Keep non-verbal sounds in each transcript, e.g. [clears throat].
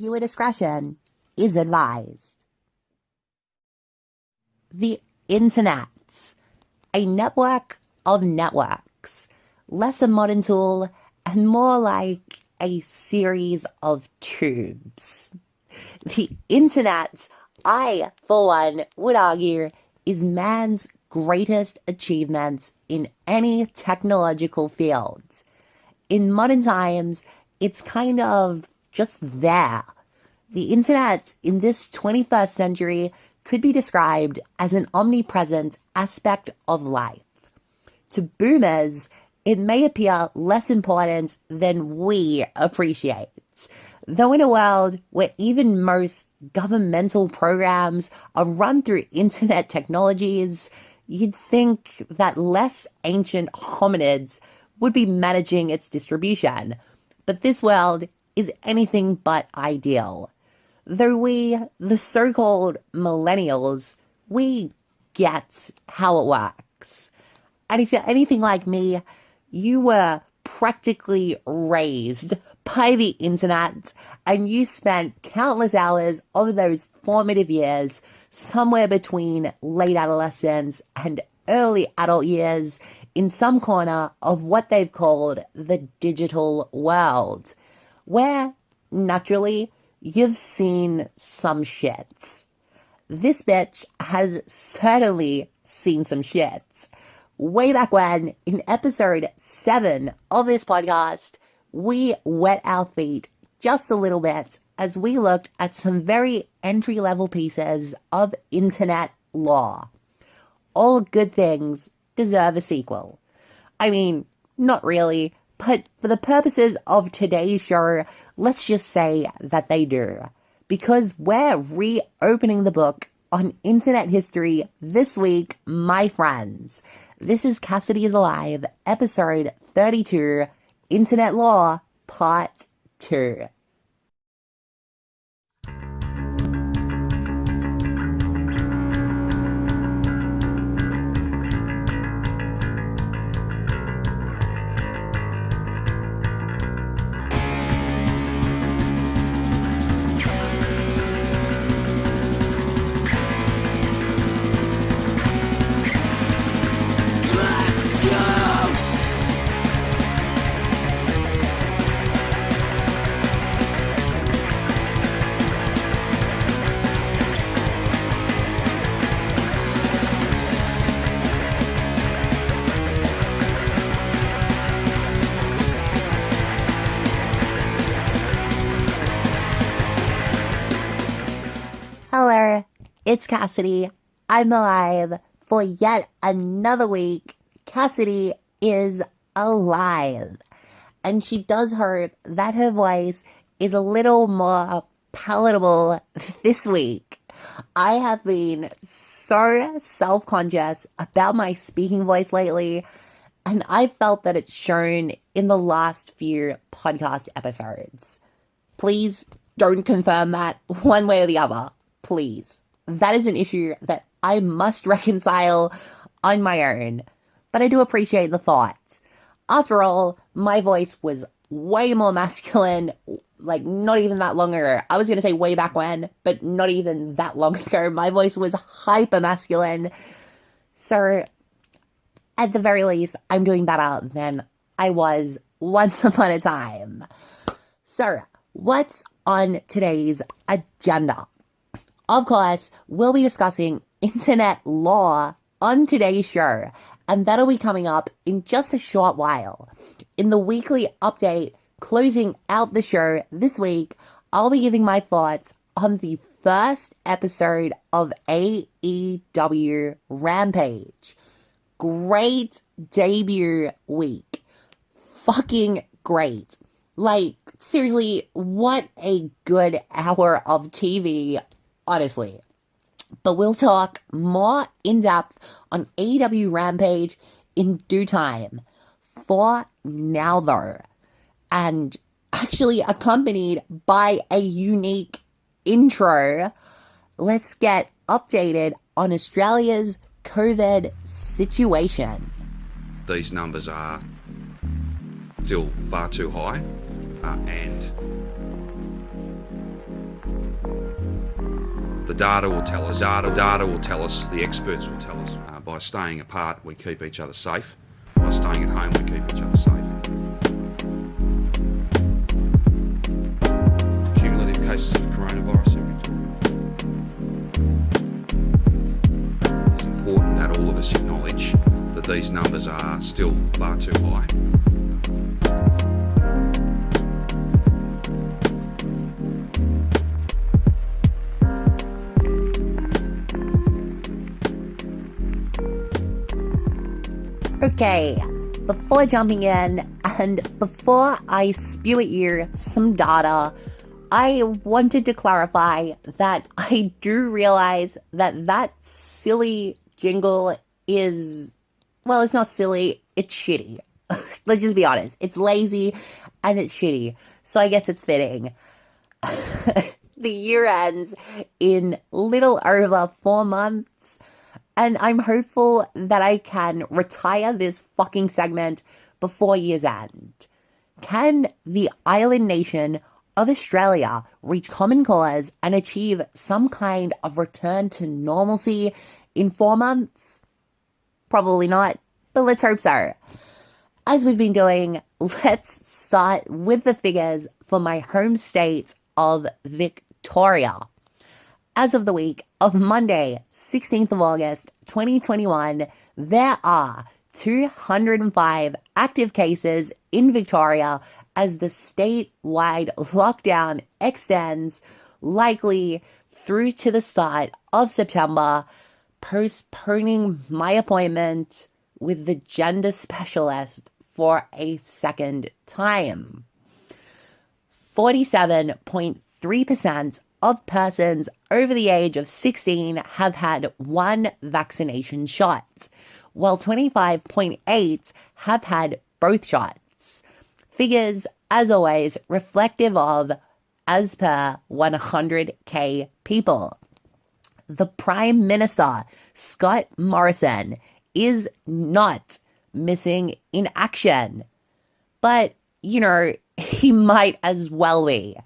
Viewer discretion is advised. The Internet, a network of networks, less a modern tool and more like a series of tubes. The Internet, I, for one, would argue, is man's greatest achievement in any technological field. In modern times, it's kind of just there. The internet in this 21st century could be described as an omnipresent aspect of life. To boomers, it may appear less important than we appreciate. Though in a world where even most governmental programs are run through internet technologies, you'd think that less ancient hominids would be managing its distribution. But this world is anything but ideal. Though we, the so called millennials, we get how it works. And if you're anything like me, you were practically raised by the internet and you spent countless hours of those formative years somewhere between late adolescence and early adult years in some corner of what they've called the digital world, where naturally you've seen some shits. This bitch has certainly seen some shits. Way back when, in episode 7 of this podcast, we wet our feet just a little bit as we looked at some very entry level pieces of internet lore. All good things deserve a sequel. I mean, not really, but for the purposes of today's show, let's just say that they do. Because we're reopening the book on internet history this week, my friends. This is Cassidy is Alive, episode 32, Internet Lore, Part 2. It's Cassidy. I'm alive for yet another week. Cassidy is alive. And she does hope that her voice is a little more palatable this week. I have been so self conscious about my speaking voice lately, and I felt that it's shown in the last few podcast episodes. Please don't confirm that one way or the other please. That is an issue that I must [laughs] reconcile on my own. But I do appreciate the thought. After all, my voice was way more masculine, like not even that long ago. I was gonna say way back when, but not even that long [laughs] ago. My voice was hyper masculine. So, at the very least, I'm doing better than I was once [laughs] upon a time. So, what's on today's agenda? Of course, we'll be discussing [laughs] internet lore on today's show, and that'll be coming up in just a short while. In the weekly update closing out the show this week, I'll be giving my thoughts on the first episode of AEW Rampage. Great debut week. Fucking great. Like, seriously, what a good hour of TV honestly. But we'll talk more in depth on AEW Rampage in due time. For now, though, and actually accompanied by a unique intro, let's get updated on Australia's COVID situation. These numbers are still far too high, uh, and The data will tell us. The data, data will tell us. The experts will tell us. Uh, by staying apart, we keep each other safe. By staying at home, we keep each other safe. Cumulative cases of coronavirus in Victoria. It's important that all of us acknowledge that these numbers are still far too high. Okay, before jumping in and before I spew at you some data, I wanted to clarify that I do realize that that silly jingle is, well, it's not silly, it's shitty. [laughs] Let's just be honest. It's lazy and it's shitty. So I guess it's fitting. [laughs] the year ends in little over four months and I'm hopeful that I can retire this fucking segment before year's end. Can the island nation of Australia reach common cause and achieve some kind of return to normalcy in four months? Probably not, but let's hope so. As we've been doing, [laughs] let's start with the figures for my home state of Victoria as of the week of Monday, 16th of August, 2021, there are 205 active cases in Victoria as the statewide lockdown extends, likely through to the start of September, postponing my appointment with the gender specialist for a second time. 47.3% of persons over the age of 16 have had one vaccination shot, while 25.8 have had both shots. Figures, as always, reflective of as per 100k people. The Prime Minister, Scott Morrison, is not missing in action. But, you know, [laughs] he might as well be.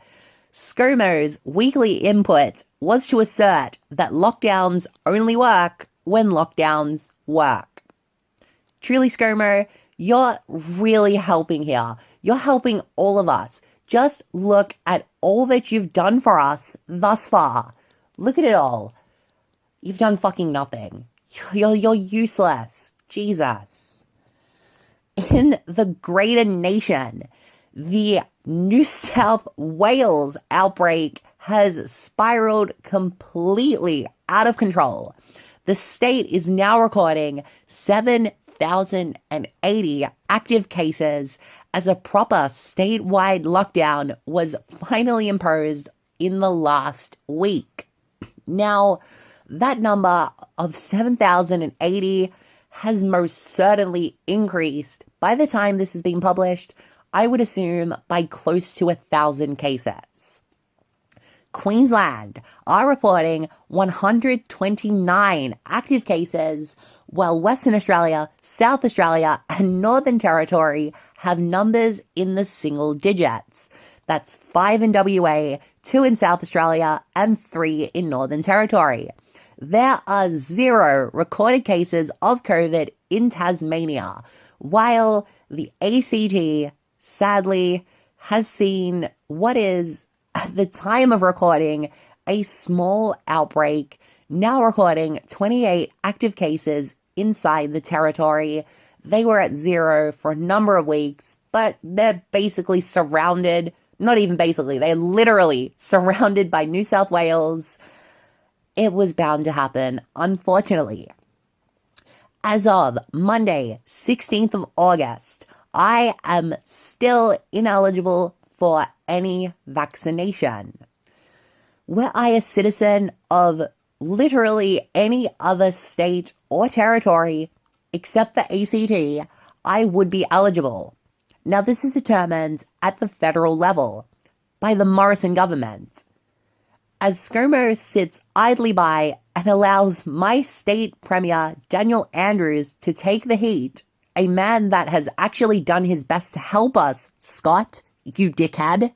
ScoMo's weekly input was to assert that lockdowns only work when lockdowns work. Truly, ScoMo, you're really helping here. You're helping all of us. Just look at all that you've done for us thus far. Look at it all. You've done fucking nothing. You're, you're useless. Jesus. In the greater nation, the New South Wales outbreak has spiraled completely out of control. The state is now recording 7,080 active cases as a proper statewide lockdown was finally imposed in the last week. Now, that number of 7,080 has most certainly increased by the time this has been published I would assume by close to a thousand cases. Queensland are reporting 129 active cases, while Western Australia, South Australia, and Northern Territory have numbers in the single digits. That's five in WA, two in South Australia, and three in Northern Territory. There are zero recorded cases of COVID in Tasmania, while the ACT sadly has seen what is, at [laughs] the time of recording, a small outbreak, now recording 28 active cases inside the territory. They were at zero for a number of weeks, but they're basically surrounded, not even basically, they're literally [laughs] surrounded by New South Wales. It was bound to happen, unfortunately. As of Monday, 16th of August, I am still ineligible for any vaccination. Were I a citizen of literally any other state or territory except the ACT, I would be eligible. Now, this is determined at the federal level by the Morrison government. As ScoMo sits idly by and allows my state premier, Daniel Andrews, to take the heat a man that has actually done his best to help us, Scott, you dickhead,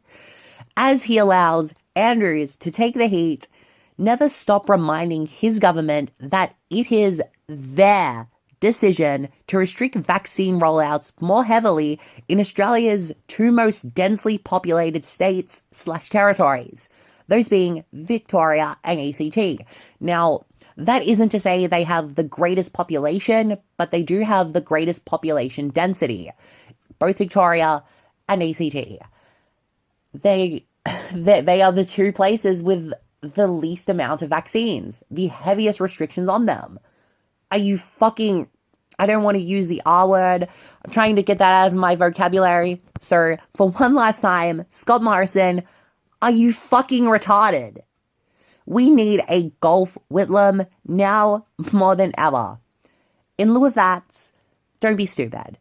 as he allows Andrews to take the heat. never stop reminding his government that it is their decision to restrict vaccine rollouts more heavily in Australia's two most densely populated states slash territories, those being Victoria and ACT. Now, that isn't to say they have the greatest population, but they do have the greatest population density, both Victoria and ACT. They, [laughs] they, they are the two places with the least amount of vaccines, the heaviest restrictions on them. Are you fucking. I don't want to use the R word. I'm trying to get that out of my vocabulary. So, for one last time, Scott Morrison, are you fucking retarded? We need a Gough Whitlam now more than ever. In lieu of that, don't be stupid.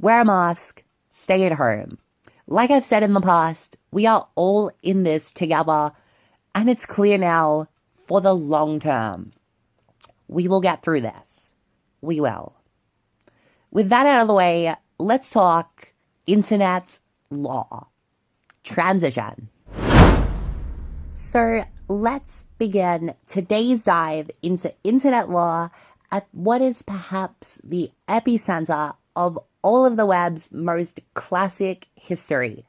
Wear a mask, stay at home. Like I've said in the past, we are all in this together, and it's clear now for the long term. We will get through this. We will. With that out of the way, let's talk internet lore. Transition. So let's begin today's dive into internet lore at what is perhaps the epicenter of all of the web's most classic history.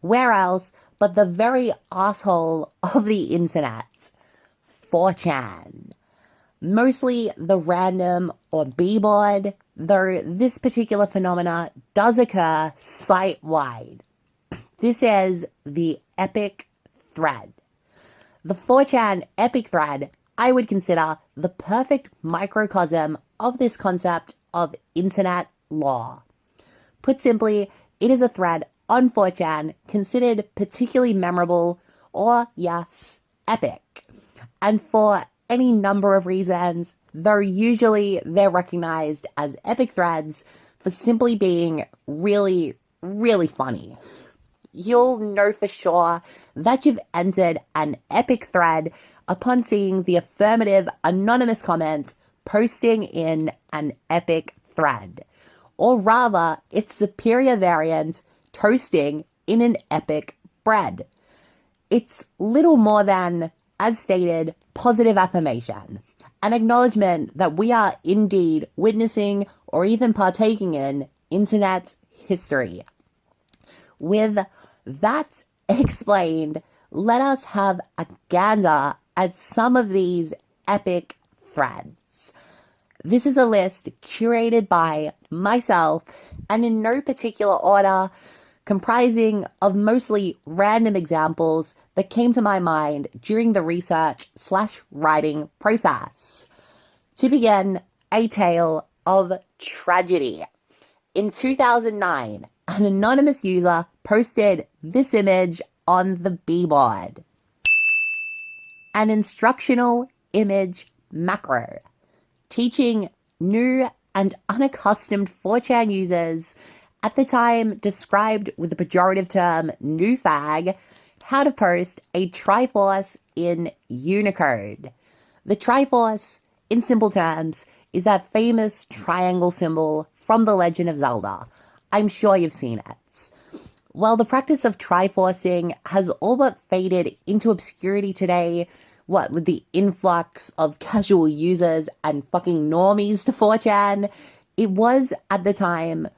Where else but the very asshole of the internet, 4chan. Mostly the random or b-board, though this particular phenomena does occur site-wide. This is the epic thread. The 4chan epic thread I would consider the perfect microcosm of this concept of internet lore. Put simply, it is a thread on 4chan considered particularly memorable or, yes, epic. And for any number of reasons, though usually they're recognized as epic threads for simply being really, really funny. You'll know for sure that you've entered an epic thread upon seeing the affirmative anonymous comment posting in an epic thread or rather its superior variant, toasting in an epic bread. It's little more than, as stated, positive affirmation, an acknowledgement that we are indeed witnessing or even partaking in internet history. With that explained, let us have a gander at some of these epic threads. This is a list curated by myself and in no particular order, comprising of mostly random examples that came to my mind during the research slash writing process. To begin, a tale of tragedy. In 2009, an anonymous user posted this image on the b-board. An instructional image macro teaching new and unaccustomed 4chan users at the time described with the pejorative term new fag how to post a Triforce in Unicode. The Triforce, in simple terms, is that famous triangle symbol from The Legend of Zelda. I'm sure you've seen it. Well, the practice of Triforcing has all but faded into obscurity today what with the influx of casual users and fucking normies to 4chan, it was at the time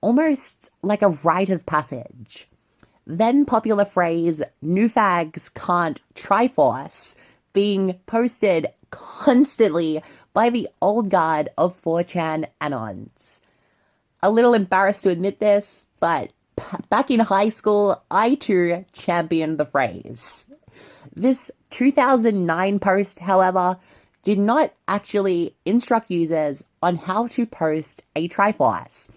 almost like a rite of passage. Then popular phrase new fags can't triforce being posted constantly by the old guard of 4chan anons. A little embarrassed to admit this, but back in high school, I too championed the phrase. This 2009 post, however, did not actually instruct users on how to post a Triforce,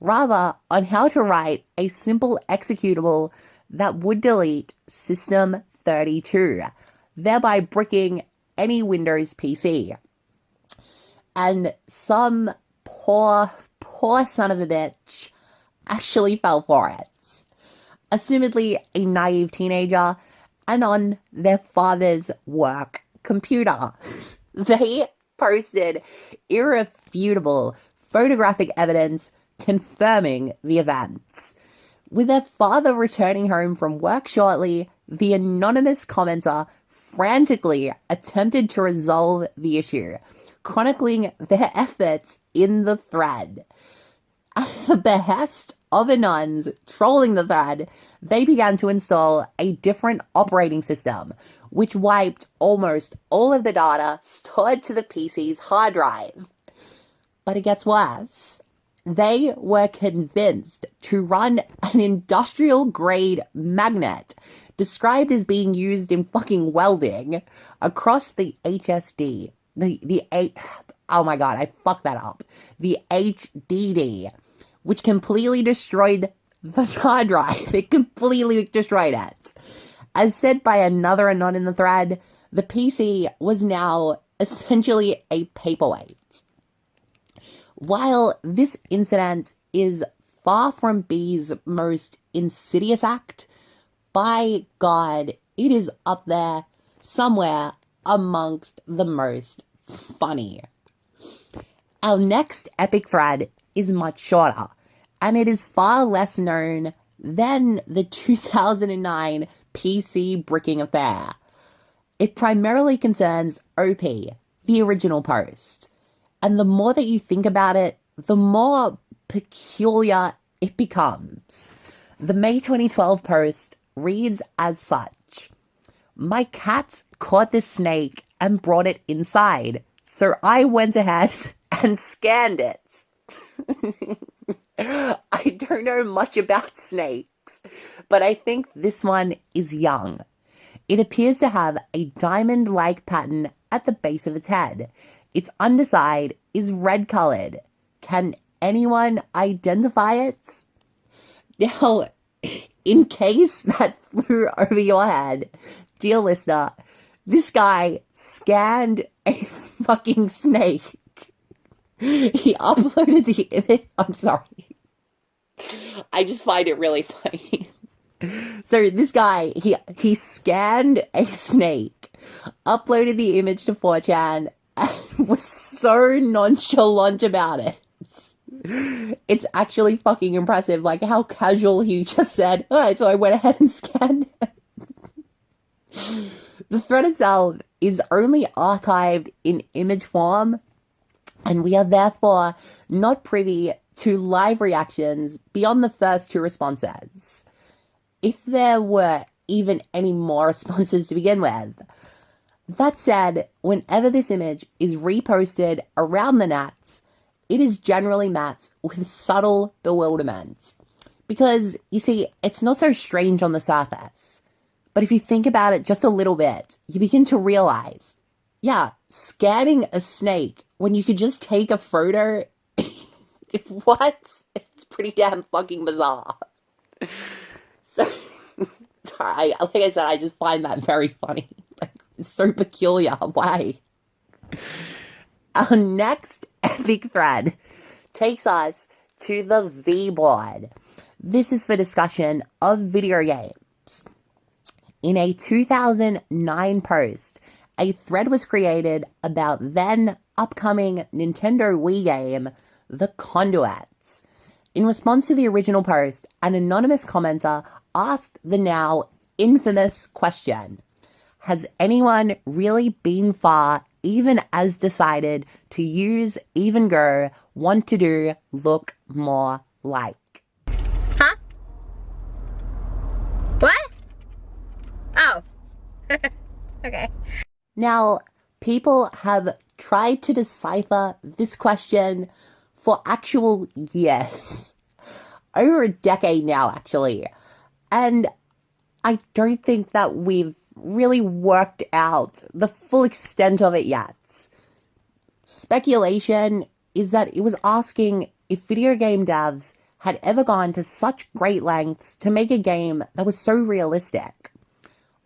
rather on how to write a simple executable that would delete System32, thereby bricking any Windows PC. And some poor, poor son of a bitch actually fell for it. Assumedly a naive teenager and on their father's work computer. [laughs] They posted irrefutable photographic evidence confirming the events. With their father returning home from work shortly, the anonymous commenter frantically attempted to resolve the issue, chronicling their efforts in the thread. At the behest of the nuns trolling the thread, they began to install a different operating system, which wiped almost all of the data stored to the PC's hard drive. But it gets worse. They were convinced to run an industrial grade magnet described as being used in fucking welding across the HSD. The the eight oh my god, I fucked that up. The HDD, which completely destroyed the [laughs] hard drive. It completely destroyed it. As said by another anon in the thread, the PC was now essentially a paperweight. While this incident is far from B's most insidious act, by God, it is up there somewhere amongst the most funny. Our next epic thread is much shorter, and it is far less known than the 2009 PC bricking affair. It primarily concerns OP, the original post. And the more that you think about it, the more peculiar it becomes. The May 2012 post reads as such My cat caught this snake and brought it inside, so I went ahead [laughs] and scanned it. [laughs] I don't know much about snakes, but I think this one is young. It appears to have a diamond like pattern at the base of its head. Its underside is red colored. Can anyone identify it? Now, [laughs] in case that flew over your head, dear listener, this guy scanned a [laughs] fucking snake. He uploaded the image. I'm sorry. I just find it really funny. So this guy, he he scanned a snake, uploaded the image to 4chan, and [laughs] was so nonchalant about it. It's actually fucking impressive, like how casual he just said, alright, so I went ahead and scanned it. The thread itself is only archived in image form, and we are therefore not privy to live reactions beyond the first two responses. If there were even any more [laughs] responses to begin with. That said, whenever this image is reposted around the nats, it is generally met with subtle bewilderment. Because, you see, it's not so strange on the surface. But if you think about it just a little bit, you begin to realize yeah, scanning a snake when you could just take a photo [laughs] what? It's pretty damn fucking bizarre. [laughs] So, sorry, like I said, I just find that very funny. [laughs] Like, it's so peculiar. Why? Our next epic thread takes us to the V board. This is for discussion of video games. In a 2009 post, a thread was created about then upcoming Nintendo Wii game the conduits. In response to the original post, an anonymous commenter asked the now infamous question Has anyone really been far, even as decided to use even go, want to do, look more like? Huh? What? Oh. [laughs] okay. Now, people have tried to decipher this question for actual years. [laughs] Over a decade now, actually. And I don't think that we've really worked out the full extent of it yet. Speculation is that it was asking if video game devs had ever gone to such great lengths to make a game that was so realistic.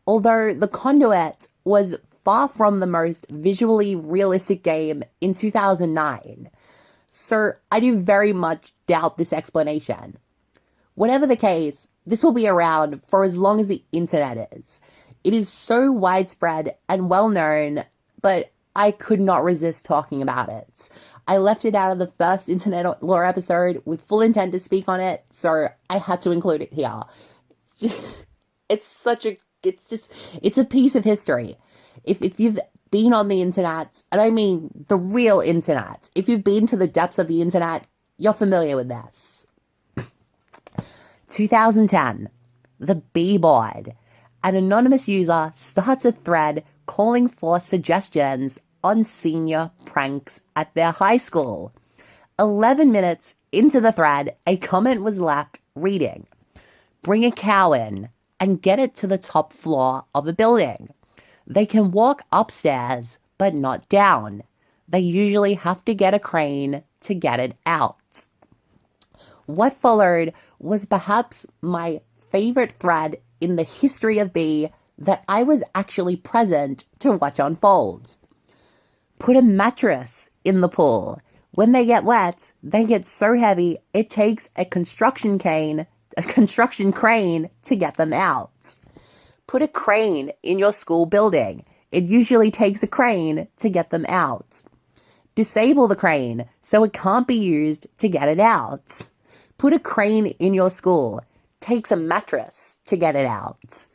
Although The Conduit was far from the most visually realistic game in 2009, Sir, I do very much doubt this explanation. Whatever the case, this will be around for as long as the internet is. It is so widespread and well known, but I could not resist talking about it. I left it out of the first internet lore episode with full intent to speak on it, so I had to include it here. [laughs] It's such a it's just it's a piece of history. If, if you've been on the internet, and I mean the real internet, if you've been to the depths of the internet, you're familiar with this. 2010, the B board. An anonymous user starts a thread calling for suggestions on senior pranks at their high school. 11 minutes into the thread, a comment was left reading Bring a cow in and get it to the top floor of the building. They can walk upstairs, but not down. They usually have to get a crane to get it out. What followed was perhaps my favorite thread in the history of B that I was actually present to watch unfold. Put a mattress in the pool. When they get wet, they get so heavy it takes a construction cane, a construction crane to get them out. Put a crane in your school building. It usually takes a crane to get them out. Disable the crane so it can't be used to get it out. Put a crane in your school. Takes a mattress to get it out.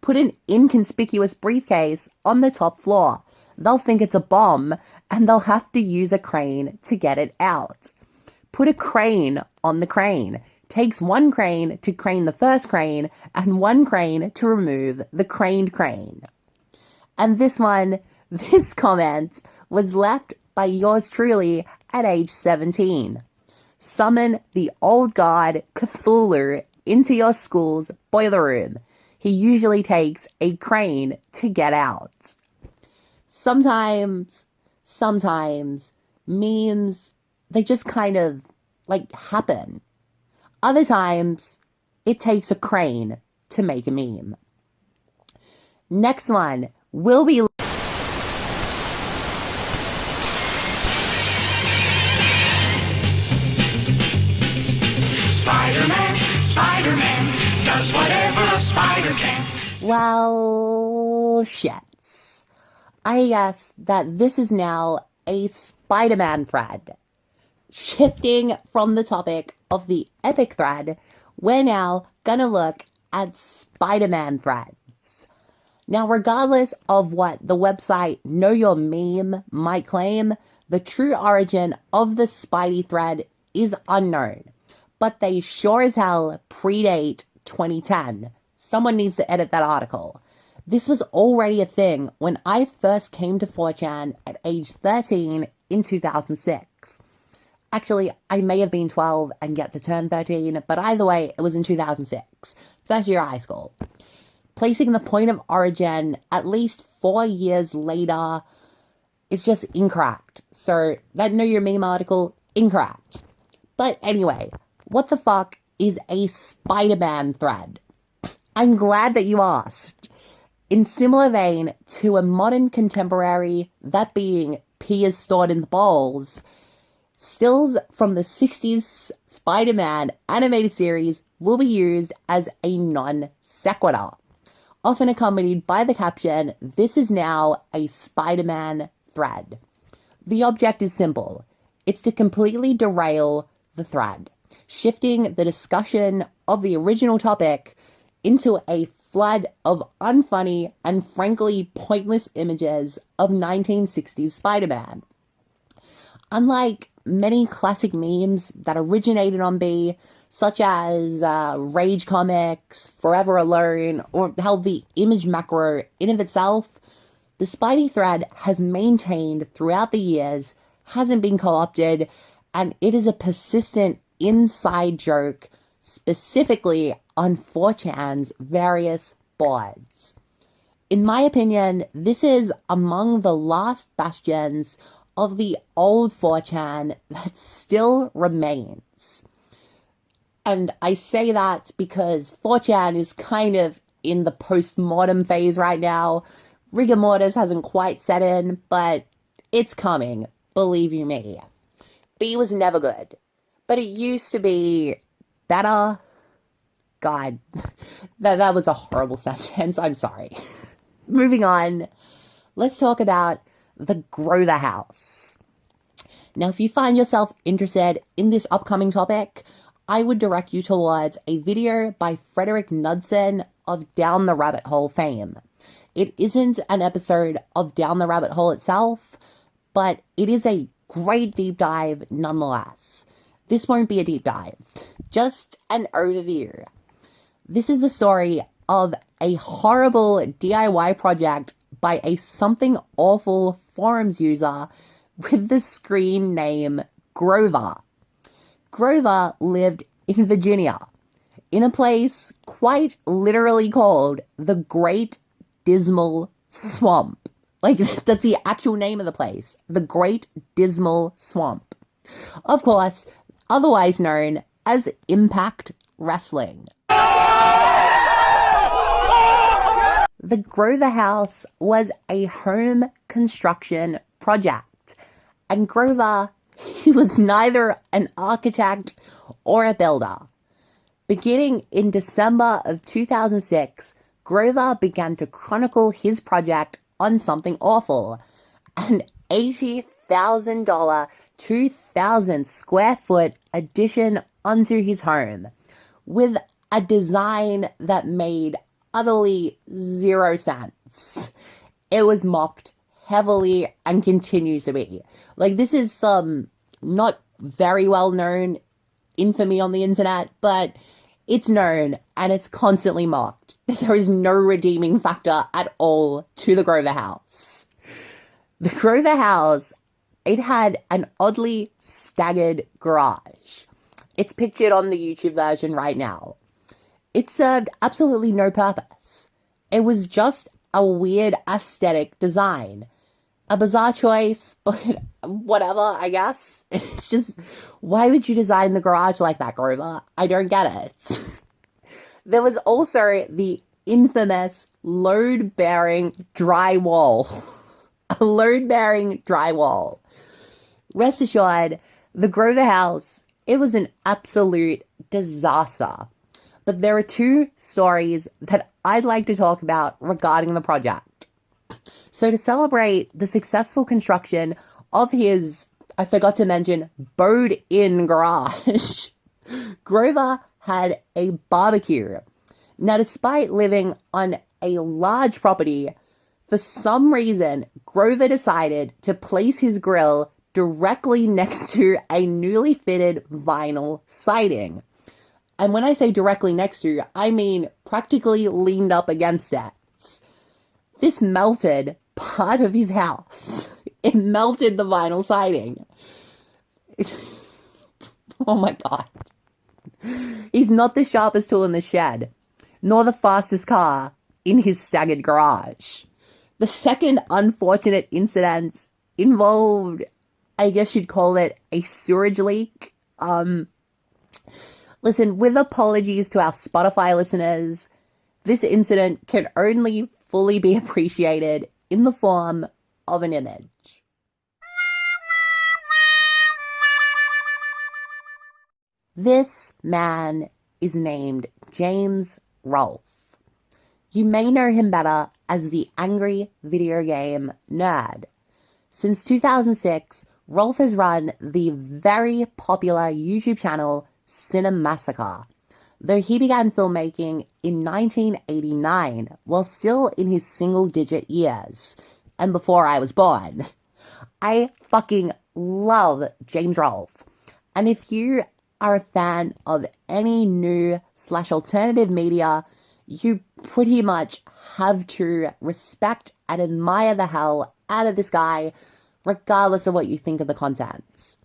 Put an inconspicuous briefcase on the top floor. They'll think it's a bomb and they'll have to use a crane to get it out. Put a crane on the crane. Takes one crane to crane the first crane and one crane to remove the craned crane. And this one, [laughs] this comment was left by yours truly at age 17. Summon the old god Cthulhu into your school's boiler room. He usually takes a crane to get out. Sometimes, sometimes memes, they just kind of like happen. Other times, it takes a crane to make a meme. Next one will be. Spider-Man, Spider-Man, does whatever a spider can. Well, shits. I guess that this is now a Spider Man thread. Shifting from the topic of the epic thread, we're now gonna look at Spider Man threads. Now, regardless of what the website Know Your Meme might claim, the true origin of the Spidey thread is unknown, but they sure as hell predate 2010. Someone needs to edit that article. This was already a thing when I first came to 4chan at age 13 in 2006. Actually, I may have been 12 and yet to turn 13, but either way, it was in 2006, first year of high school. Placing the point of origin at least four years later is just incorrect. So, that Know Your Meme article, incorrect. But anyway, what the fuck is a Spider Man thread? I'm glad that you asked. In similar vein to a modern contemporary, that being pee is stored in the bowls, stills from the 60s Spider Man animated series will be used as a non sequitur, often accompanied by the caption, This is now a Spider Man thread. The object is simple it's to completely derail the thread, shifting the discussion of the original topic into a flood of unfunny and frankly pointless images of 1960s Spider Man. Unlike many classic memes that originated on B, such as uh, Rage Comics, Forever Alone, or hell, the image macro in of itself, the Spidey thread has maintained throughout the years, hasn't been co opted, and it is a persistent inside joke specifically on 4chan's various boards. In my opinion, this is among the last bastions of the old 4chan that still remains. And I say that because 4chan is kind of in the postmodern phase right now. Rigor mortis hasn't quite set in, but it's coming, believe you me. B was never good, but it used to be better. God, [laughs] that, that was a horrible [laughs] sentence. I'm sorry. Moving on, let's talk about the Groverhaus. Now, if you find yourself interested in this upcoming topic, I would direct you towards a video by Fredrik Knudsen of Down the Rabbit Hole fame. It isn't an episode of Down the Rabbit Hole itself, but it is a great deep dive nonetheless. This won't be a deep dive, just an overview. This is the story of a horrible DIY project by a something awful forums user with the screen name Grover. Grover lived in Virginia, in a place quite literally called the Great Dismal Swamp. Like, [laughs] that's the actual name of the place. The Great Dismal Swamp. Of course, otherwise known as Impact Wrestling. The Groverhaus was a home construction project, and Grover, he was neither an architect or a builder. Beginning in December of 2006, Grover began to chronicle his project on something awful an $80,000, 2,000 square foot addition onto his home with a design that made utterly zero sense. It was mocked heavily and continues to be. Like, this is some not very well known infamy on the internet, but it's known and it's constantly mocked. [laughs] There is no redeeming factor at all to the Groverhaus. The Groverhaus, it had an oddly staggered garage. It's pictured on the YouTube version right now. It served absolutely no purpose. It was just a weird aesthetic design. A bizarre choice, [laughs] but whatever, I guess. [laughs] It's just, why would you design the garage like that, Grover? I don't get it. [laughs] there was also the infamous load bearing drywall. a load bearing drywall. Rest assured, the Groverhaus, it was an absolute disaster. But there are two stories that I'd like to talk about regarding the project. So, to celebrate the successful construction of his, I forgot to mention, bowed in garage, [laughs] Grover had a barbecue. Now, despite living on a large property, for some reason, Grover decided to place his grill directly [laughs] next to a newly fitted vinyl siding. And when I say directly next to, I mean practically leaned up against it. This melted part of his house. [laughs] It melted the vinyl siding. [laughs] oh my god. He's not the sharpest tool in the shed, nor the fastest car in his staggered garage. The second unfortunate incident involved, I guess you'd call it a sewage leak. Um, listen, with apologies to our Spotify listeners, this incident can only fully be [laughs] appreciated in the form of an image. This man is named James Rolfe. You may know him better as the angry video game nerd. Since 2006, Rolfe has run the very popular YouTube channel Cinemassacre, though he began filmmaking in 1989 while still in his single digit years and before I was born. I fucking love James Rolfe. And if you are a fan of any new slash alternative media, you pretty much have to respect and admire the hell out of this guy, regardless of what you think of the contents.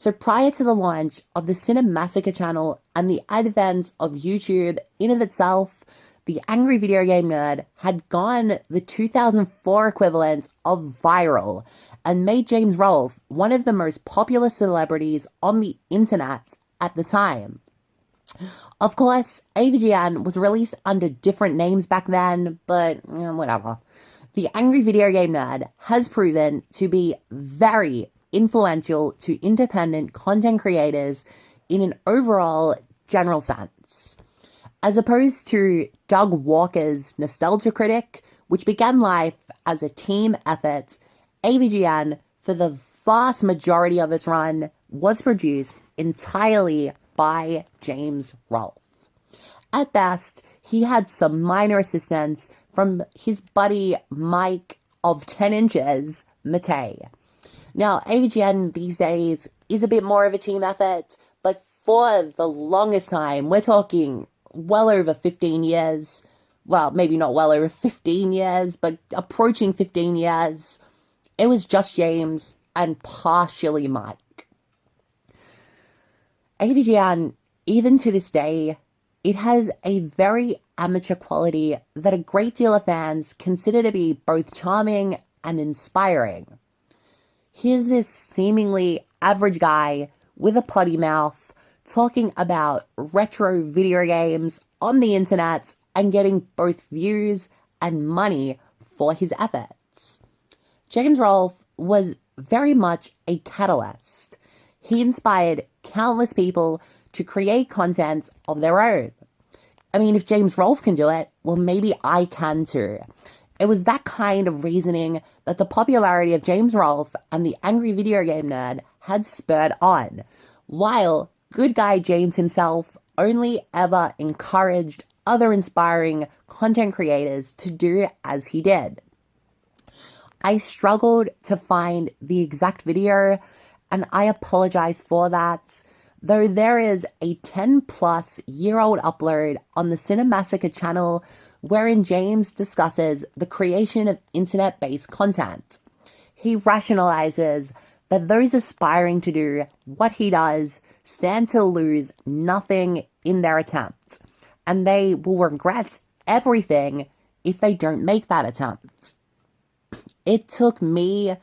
So prior to the launch of the Cinemassacre channel and the advent of YouTube in of itself, the Angry Video Game Nerd had gone the 2004 equivalent of viral and made James Rolfe one of the most popular celebrities on the internet at the time. Of course, AVGN was released under different names back then, but eh, whatever. The Angry Video Game Nerd has proven to be very influential to independent content creators in an overall general sense. As opposed to Doug Walker's Nostalgia Critic, which began life as a team effort, AVGN, for the vast majority of its run, was produced entirely by James Rolfe. At best, he had some minor assistance from his buddy Mike of 10 inches, Matei. Now, AVGN these days is a bit more of a team effort, but for the longest time, we're talking well over 15 years, well, maybe not well over 15 years, but approaching 15 years, it was just James and partially Mike. AVGN, even to this day, it has a very amateur quality that a great deal of fans consider to be both charming and inspiring. Here's this seemingly average guy with a potty mouth talking about retro video games on the internet and getting both views and money for his efforts. James Rolfe was very much a catalyst. He inspired countless people to create content of their own. I mean, if James Rolfe can do it, well, maybe I can too. It was that kind of reasoning that the popularity of James Rolfe and the angry video game nerd had spurred on, while good guy James himself only ever encouraged other inspiring content creators to do as he did. I struggled to find the exact video, and I apologize for that. Though there is a 10 plus year old upload on the Cinemassacre channel wherein James discusses the creation of internet based content. He rationalizes that those aspiring to do what he does stand to lose nothing in their attempt, and they will regret everything if they don't make that attempt. It took me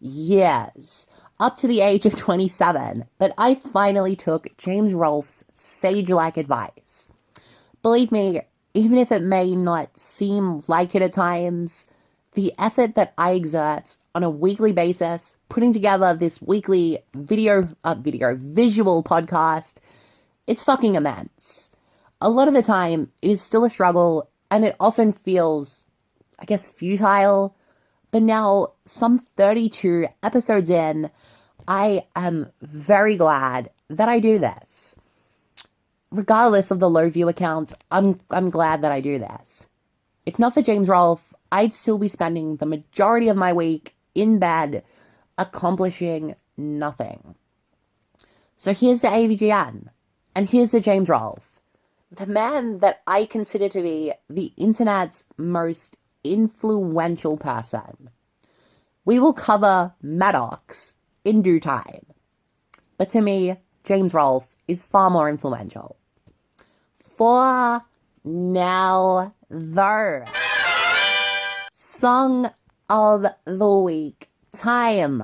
years, up to the age of 27, but I finally took James Rolfe's sage like advice. Believe me, even if it may not seem like it at times, the effort that I exert on a weekly basis, putting together this weekly video, uh, video, visual podcast, it's fucking immense. A lot of the time, it is still a struggle, and it often feels, I guess, futile. But now, some 32 episodes in, I am very glad that I do this. Regardless of the low view accounts, I'm I'm glad that I do this. If not for James Rolfe, I'd still be spending the majority of my week in bed accomplishing nothing. So here's the AVGN, and here's the James Rolfe, the man that I consider to be the internet's most influential person. We will cover Maddox in due time. But to me, James Rolfe is far more influential. For now, though, Song of the Week time.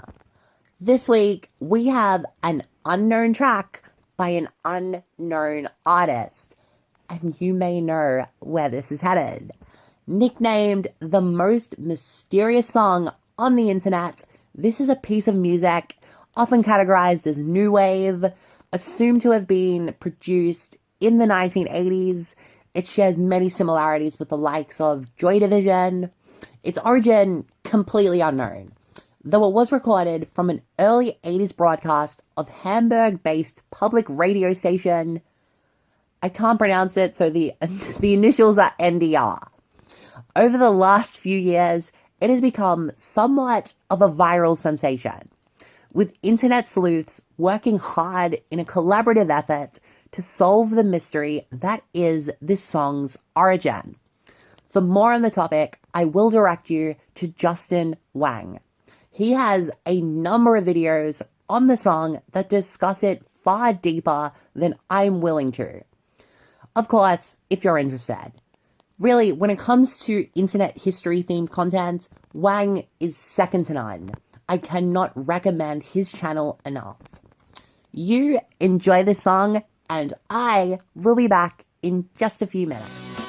This week, we have an unknown track by an unknown artist, and you may know where this is headed. Nicknamed the most mysterious song on the internet, this is a piece of music often categorized as new wave, assumed to have been produced in the 1980s. It shares many similarities with the likes of Joy Division. Its origin completely unknown, though it was recorded from an early 80s broadcast of Hamburg based public radio station. I can't pronounce it, so the, [laughs] the initials are NDR. Over the last few years, it has become somewhat of a viral sensation with internet sleuths working hard in a collaborative effort to solve the mystery that is this song's origin. For more on the topic, I will direct you to Justin Whang. He has a number of videos on the song that discuss it far deeper than I'm willing to. Of course, if you're interested. Really, when it comes to internet history themed content, Whang is second to none. I cannot recommend his channel enough. You enjoy the song, and I will be back in just a few minutes.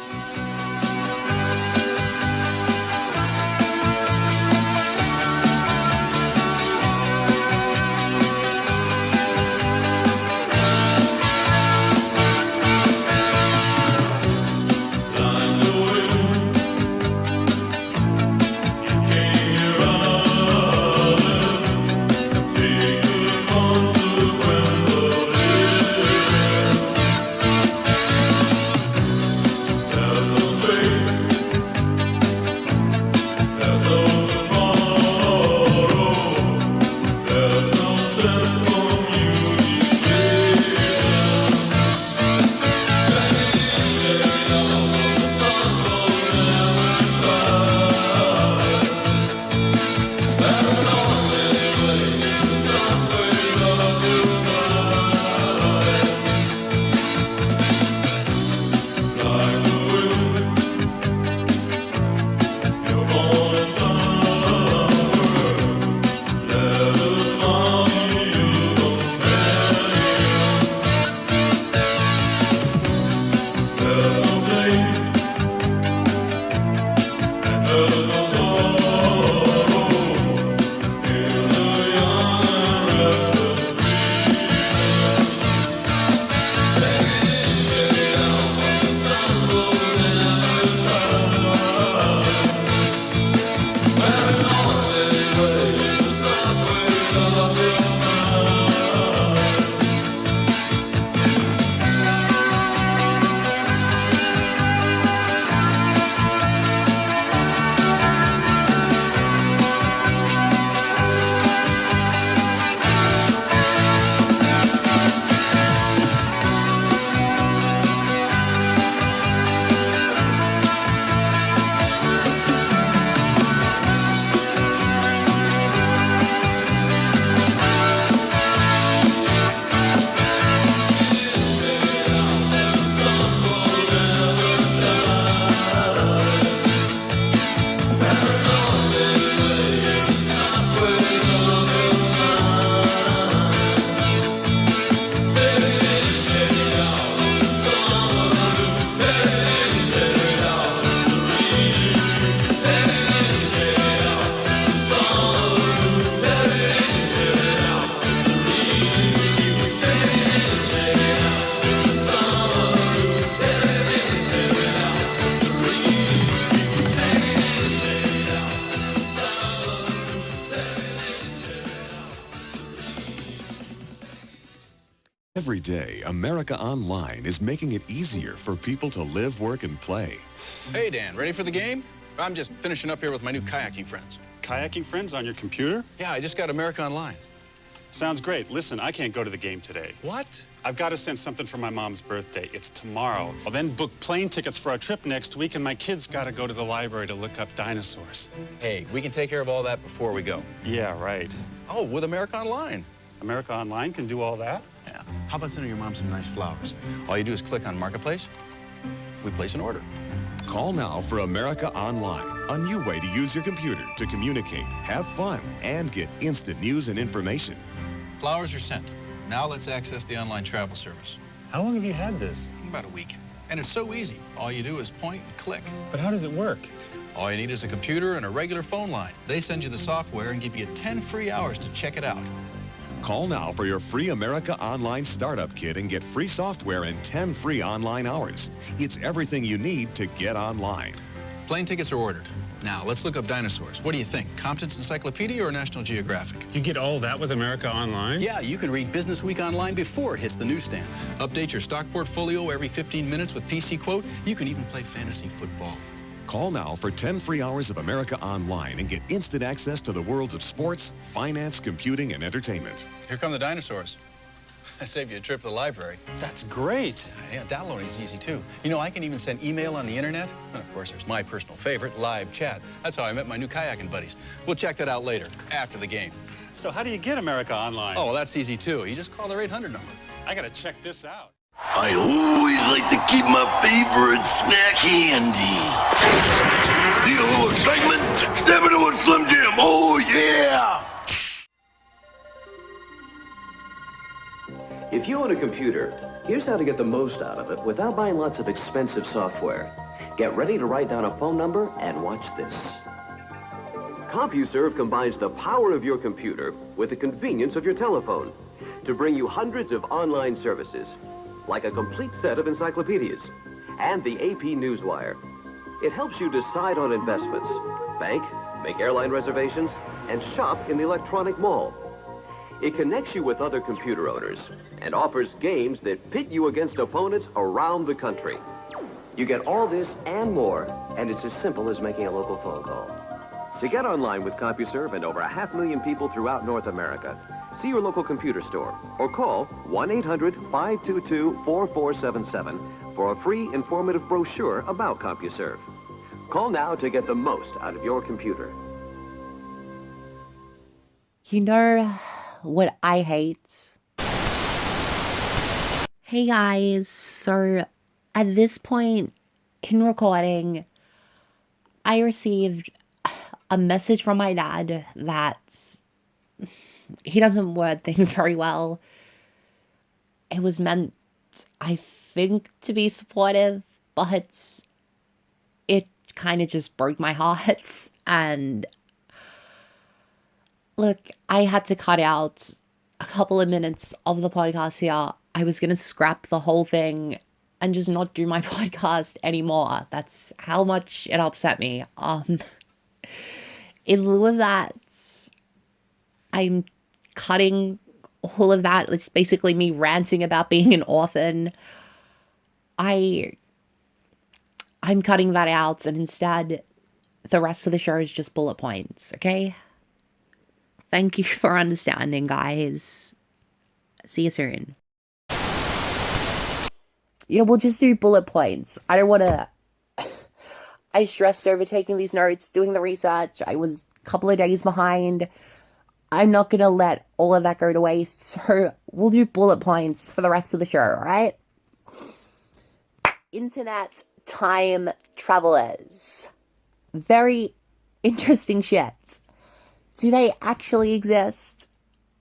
America Online is making it easier for people to live, work, and play. Hey, Dan, ready for the game? I'm just finishing up here with my new kayaking friends. Kayaking friends on your computer? Yeah, I just got America Online. Sounds great. Listen, I can't go to the game today. What? I've got to send something for my mom's birthday. It's tomorrow. I'll then book plane tickets for our trip next week, and my kids got to go to the library to look up dinosaurs. Hey, we can take care of all that before we go. Yeah, right. Oh, with America Online. America Online can do all that? Yeah. How about sending your mom some nice flowers? All you do is click on Marketplace. We place an order. Call now for America Online, a new way to use your computer to communicate, have fun, and get instant news and information. Flowers are sent. Now let's access the online travel service. How long have you had this? About a week. And it's so easy. All you do is point and click. But how does it work? All you need is a computer and a regular phone line. They send you the software and give you 10 free hours to check it out. Call now for your free America Online Startup Kit and get free software and 10 free online hours. It's everything you need to get online. Plane tickets are ordered. Now, let's look up dinosaurs. What do you think? Compton's Encyclopedia or National Geographic? You get all that with America Online? Yeah, you can read Business Week online before it hits the newsstand. Update your stock portfolio every 15 minutes with PC Quote. You can even play fantasy football. Call now for 10 free hours of America Online and get instant access to the worlds of sports, finance, computing, and entertainment. Here come the dinosaurs. [laughs] I saved you a trip to the library. That's great. Yeah, downloading is easy too. You know, I can even send email on the internet. And of course, there's my personal favorite, live chat. That's how I met my new kayaking buddies. We'll check that out later, after the game. So how do you get America Online? Oh, well, that's easy too. You just call their 800 number. I gotta check this out. I always like to keep my favorite snack handy. Need a little excitement? Step into a Slim Jim. Oh, yeah! If you own a computer, here's how to get the most out of it without buying lots of expensive software. Get ready to write down a phone number and watch this. CompuServe combines the power of your computer with the convenience of your telephone to bring you hundreds of online services, like a complete set of encyclopedias and the AP Newswire. It helps you decide on investments, bank, make airline reservations, and shop in the electronic mall. It connects you with other computer owners and offers games that pit you against opponents around the country. You get all this and more, and it's as simple as making a local phone call. To get online with CompuServe and over a half million people throughout North America, see your local computer store or call 1-800-522-4477 for a free informative brochure about CompuServe. Call now to get the most out of your computer. You know what I hate? Hey guys, so at this point in recording, I received a message from my dad that he doesn't word things [laughs] very well. It was meant, I think, to be supportive, but it kind of just broke my heart. [laughs] And look, I had to cut out a couple of minutes of the podcast here. I was going to scrap the whole thing and just not do my [laughs] podcast anymore. That's how much it upset me. Um, in lieu of that, I'm cutting all of that. It's basically me ranting about being an orphan. I I'm cutting that out and instead the rest of the show is just bullet points, okay? Thank you for understanding, guys. See you soon. You know, we'll just do bullet points. I don't want to. [sighs] I stressed over taking these notes, doing the research. I was a couple of days behind. I'm not going to let all of that go to waste. So we'll do bullet points for the rest of the show, right? Internet time travelers. Very interesting shit. Do they actually exist?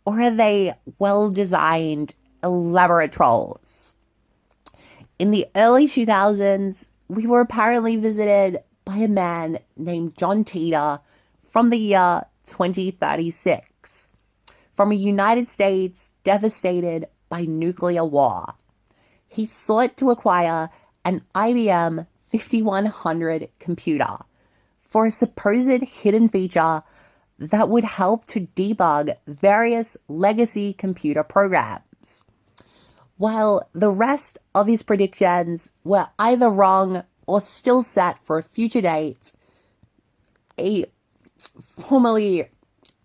Or are they well designed, elaborate trolls? In the early 2000s, we were apparently visited by a man named John Titor from the year 2036 from a United States devastated by nuclear war. He sought to acquire an IBM 5100 computer for a supposed hidden feature that would help to debug various legacy computer programs. While the rest of his predictions were either wrong or still set for a future date, a formerly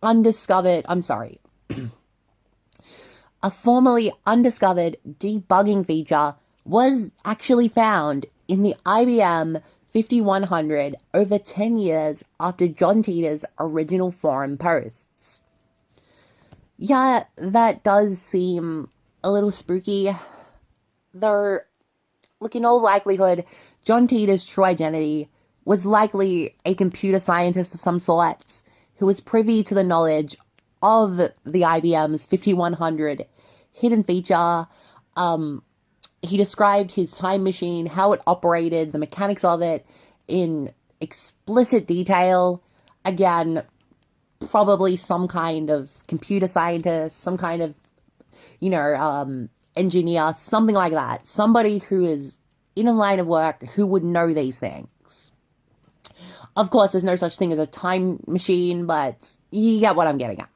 undiscovered, I'm sorry, [clears throat] a formerly undiscovered debugging feature was actually found in the IBM 5100 over 10 years after John Titor's original forum posts. Yeah, that does seem a little spooky, though, look, in all likelihood, John Titor's true identity was likely a computer scientist of some sort who was privy to the knowledge of the IBM's 5100 hidden feature. Um, he described his time machine, how it operated, the mechanics of it in explicit detail. Again, probably some kind of computer scientist, some kind of, you know, um, engineer, something like that. Somebody who is in a line of work who would know these things. Of course, there's no such thing as a time machine, but you get what I'm getting at.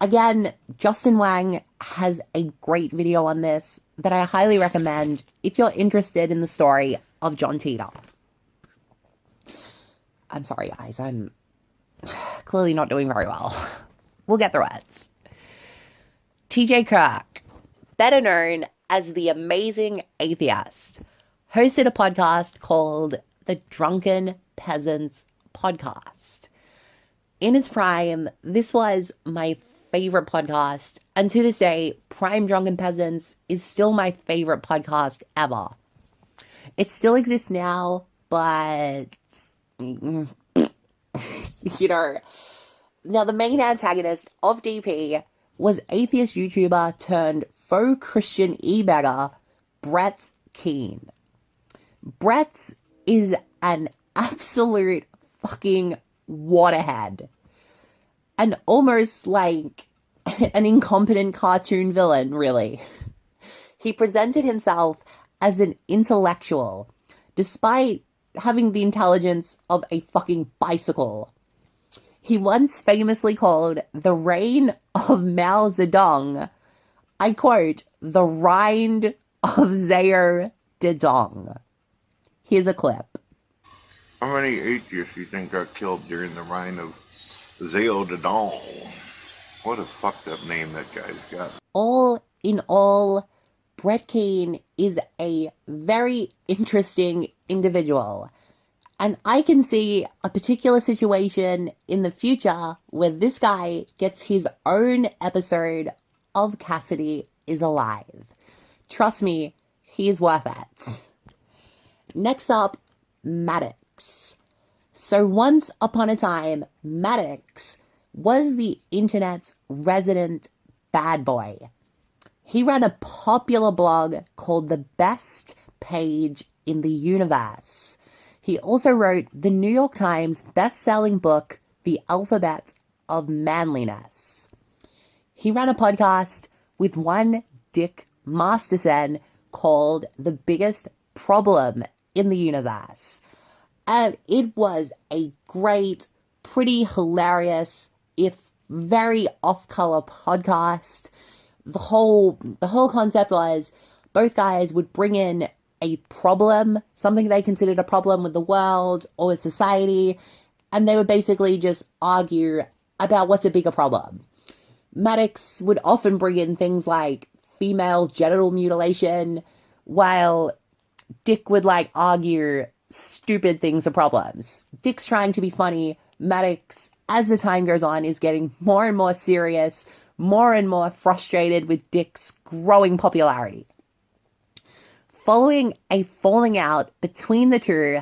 Again, Justin Whang has a great video on this that I highly recommend if you're interested in the story of John Titor. I'm sorry, guys, I'm clearly not doing very well. We'll get through it. TJ Kirk, better known as the amazing atheist, hosted a podcast called the Drunken Peasants Podcast. In its prime, this was my favorite podcast, and to this day, Prime Drunken Peasants is still my favorite podcast ever. It still exists now, but [laughs] you know, now the main antagonist of DP was atheist YouTuber turned faux Christian e-beggar Brett Keane. Brett is an absolute fucking waterhead. And almost like [laughs] an incompetent cartoon villain, really. He presented himself as an intellectual, despite having the intelligence of a fucking bicycle. He once famously called the reign of Mao Zedong, I quote, the rind of Zao Dedong. Here's a clip. How many atheists do you think got killed during the reign of Zao Dedong? What a fucked up name that guy's got. All in all, Brett Keane is a very interesting individual. And I can see a particular situation in the future where this guy gets his own episode of Cassidy is Alive. Trust me, he's worth it. Next up, Maddox. So once upon a time, Maddox was the internet's resident bad boy. He ran a popular blog called The Best Page in the Universe. He also wrote the New York Times best-selling book, The Alphabet of Manliness. He ran a podcast with one Dick Masterson called The Biggest Problem in the Universe. And it was a great, pretty hilarious, if very off-color podcast. The whole the whole concept was both guys would bring in a problem, something they considered a problem with the world or with society, and they would basically just argue about what's a bigger problem. Maddox would often bring in things like female genital mutilation, while Dick would like argue stupid things are problems. Dick's trying to be funny. Maddox, as the time goes on, is getting more and more serious, more and more frustrated with Dick's growing popularity. Following a falling out between the two,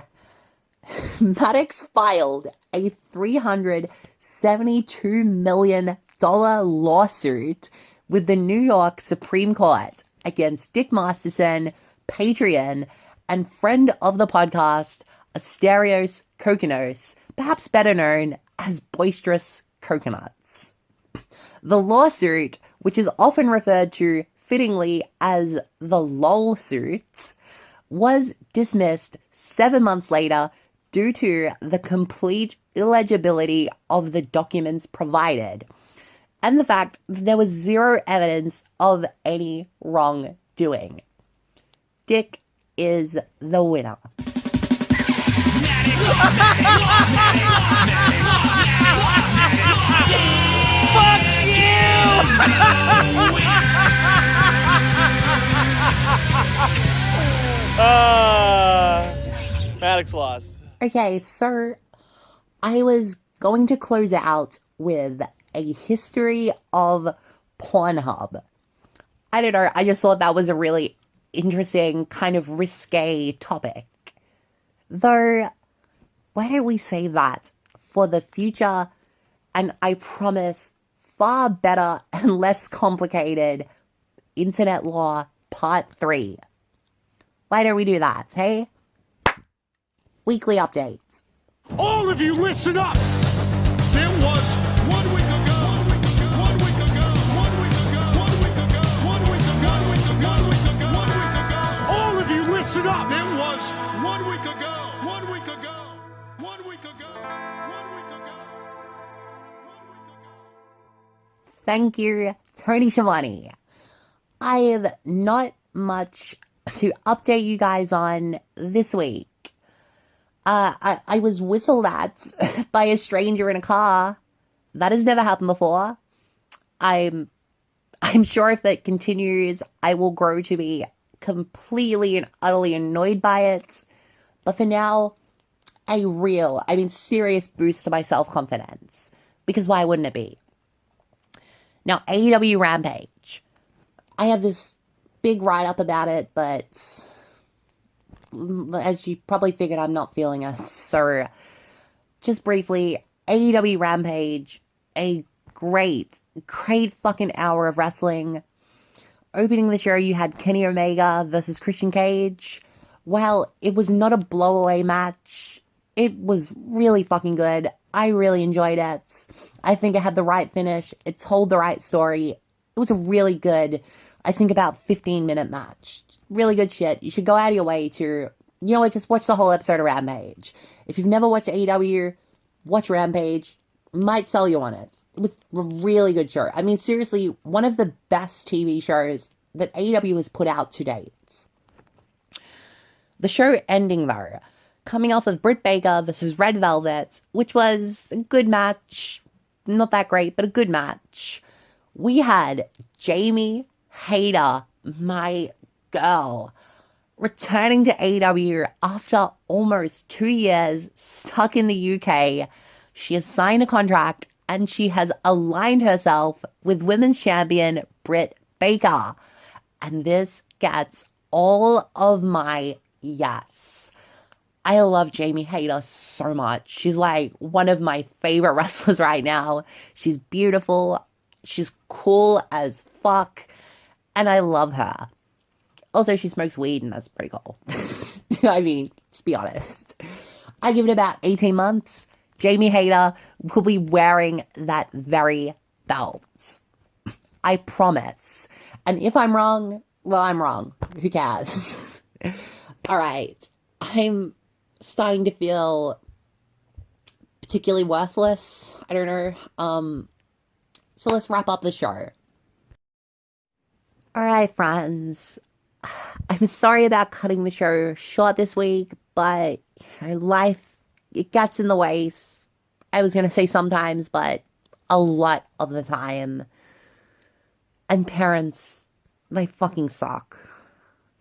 [laughs] Maddox filed a $372 million lawsuit with the New York Supreme Court against Dick Masterson, Patreon, and friend of the podcast, Asterios Kokkinos, perhaps better known as Boisterous Coconuts. The lawsuit, which is often referred to fittingly as the LOL suit, was dismissed seven months later due to the complete illegibility of the documents provided and the fact that there was zero evidence of any wrongdoing. Dick is the winner. Fuck uh, Maddox lost. Okay, so I was going to close out with a history of Pornhub. I don't know, I just thought that was a really interesting, kind of risque topic. Though, why don't we save that for the future and I promise far better [laughs] and less complicated internet lore part 3. Why don't we do that, hey? Weekly updates. All of you listen up! There was listen up! There was one week ago, one week ago, one week ago, one week ago. Thank you, Tony Schiavone. I have not much to update you guys on this week. Uh, I, I was whistled at [laughs] by a stranger in a car. That has never happened before. I'm I'm sure if that continues, I will grow to be completely and utterly annoyed by it. But for now, a real, I mean serious boost to my self-confidence. Because why wouldn't it be? Now, AEW Rampage. I have this big write up about it, but as you probably figured, I'm not feeling it. [laughs] So, just briefly, AEW Rampage, a great, great fucking hour of wrestling. Opening the show, you had Kenny Omega versus Christian Cage. Well, it was not a blowaway match, it was really fucking good. I really enjoyed it. I think it had the right finish. It told the right story. It was a really good, I think about 15 minute match. Really good shit. You should go out of your way to, you know what, just watch the whole episode of Rampage. If you've never watched AEW, watch Rampage. Might sell you on it. A really good show. I mean, seriously, one of the best TV shows that AEW has put out to date. The show ending though, coming off of Britt Baker versus Red Velvet, which was a good match. Not that great, but a good match. We had Jamie Hayter, my girl, returning to AEW after almost two years stuck in the UK. She has signed a contract and she has aligned herself with women's champion Britt Baker. And this gets all of my yes. I love Jamie Hayter so much. She's like one of my favorite [laughs] wrestlers right now. She's beautiful. She's cool as fuck. And I love her. Also, she smokes weed, and that's pretty cool. [laughs] I mean, just be honest. I give it about 18 months. Jamie Hayter will be wearing that very belt. I promise. And if I'm wrong, well, I'm wrong. Who cares? [laughs] All right. I'm starting to feel particularly worthless. I don't know. Um, so let's wrap up the show. All right, friends. [sighs] I'm sorry about cutting the show short this week, but you know, life it gets in the way. I was gonna say sometimes, but a lot of the time. And parents, they fucking suck.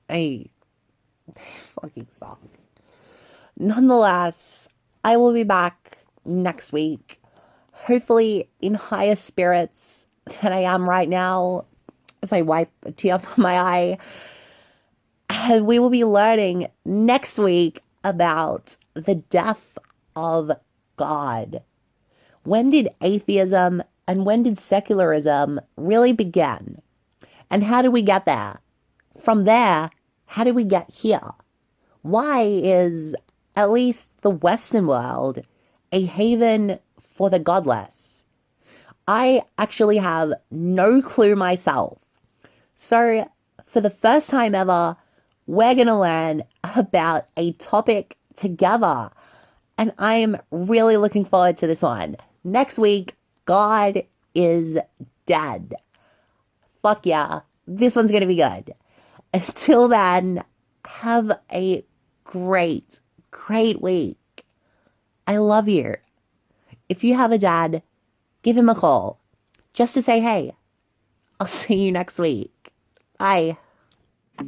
They fucking suck. Nonetheless, I will be back next week, hopefully in higher spirits than I am right now as I wipe a tear [laughs] from my eye. And we will be learning next week about the death of God. When did atheism and when did secularism really begin? And how do we get there? From there, how do we get here? Why is at least the Western world a haven for the godless? I actually have no clue myself. So, for the first time ever, we're going to learn about a topic together. And I am really looking forward to this one. Next week, God is dead. Fuck yeah. This one's to be good. Until then, have a great, great week. I love you. If you have a dad, give him a call just to say hey. I'll [laughs] see you next week. Bye. We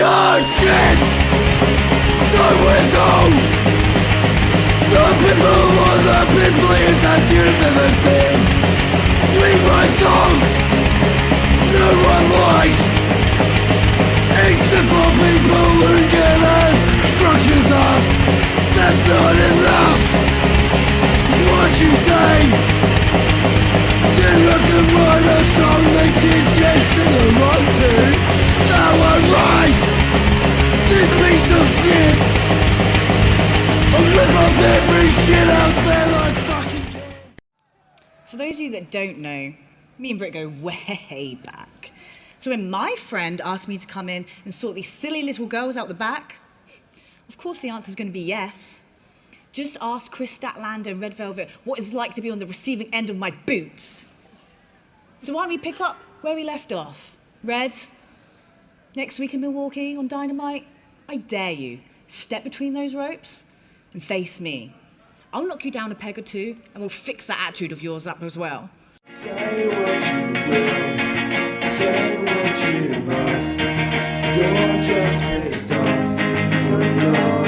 are shit! So it's all The people are the people as you've ever seen We write songs No one likes Except for people who get us That's not enough What you say to write a song Now I'm right This piece of shit A rip off every shit I fucking For those of you that don't know, me and Britt go way back. So when my friend asked me to come in and sort these silly little girls out the back, of course the answer is going to be yes. Just ask Kris Statlander and Red Velvet what it's like to be on the receiving end of my boots. So why don't we pick up where we left off? Red, next week in Milwaukee on Dynamite, I dare you, step between those ropes and face me. I'll knock you down a peg or two and we'll fix that attitude of yours up as well. Say what you will, say what you must. You're just pissed off, but no.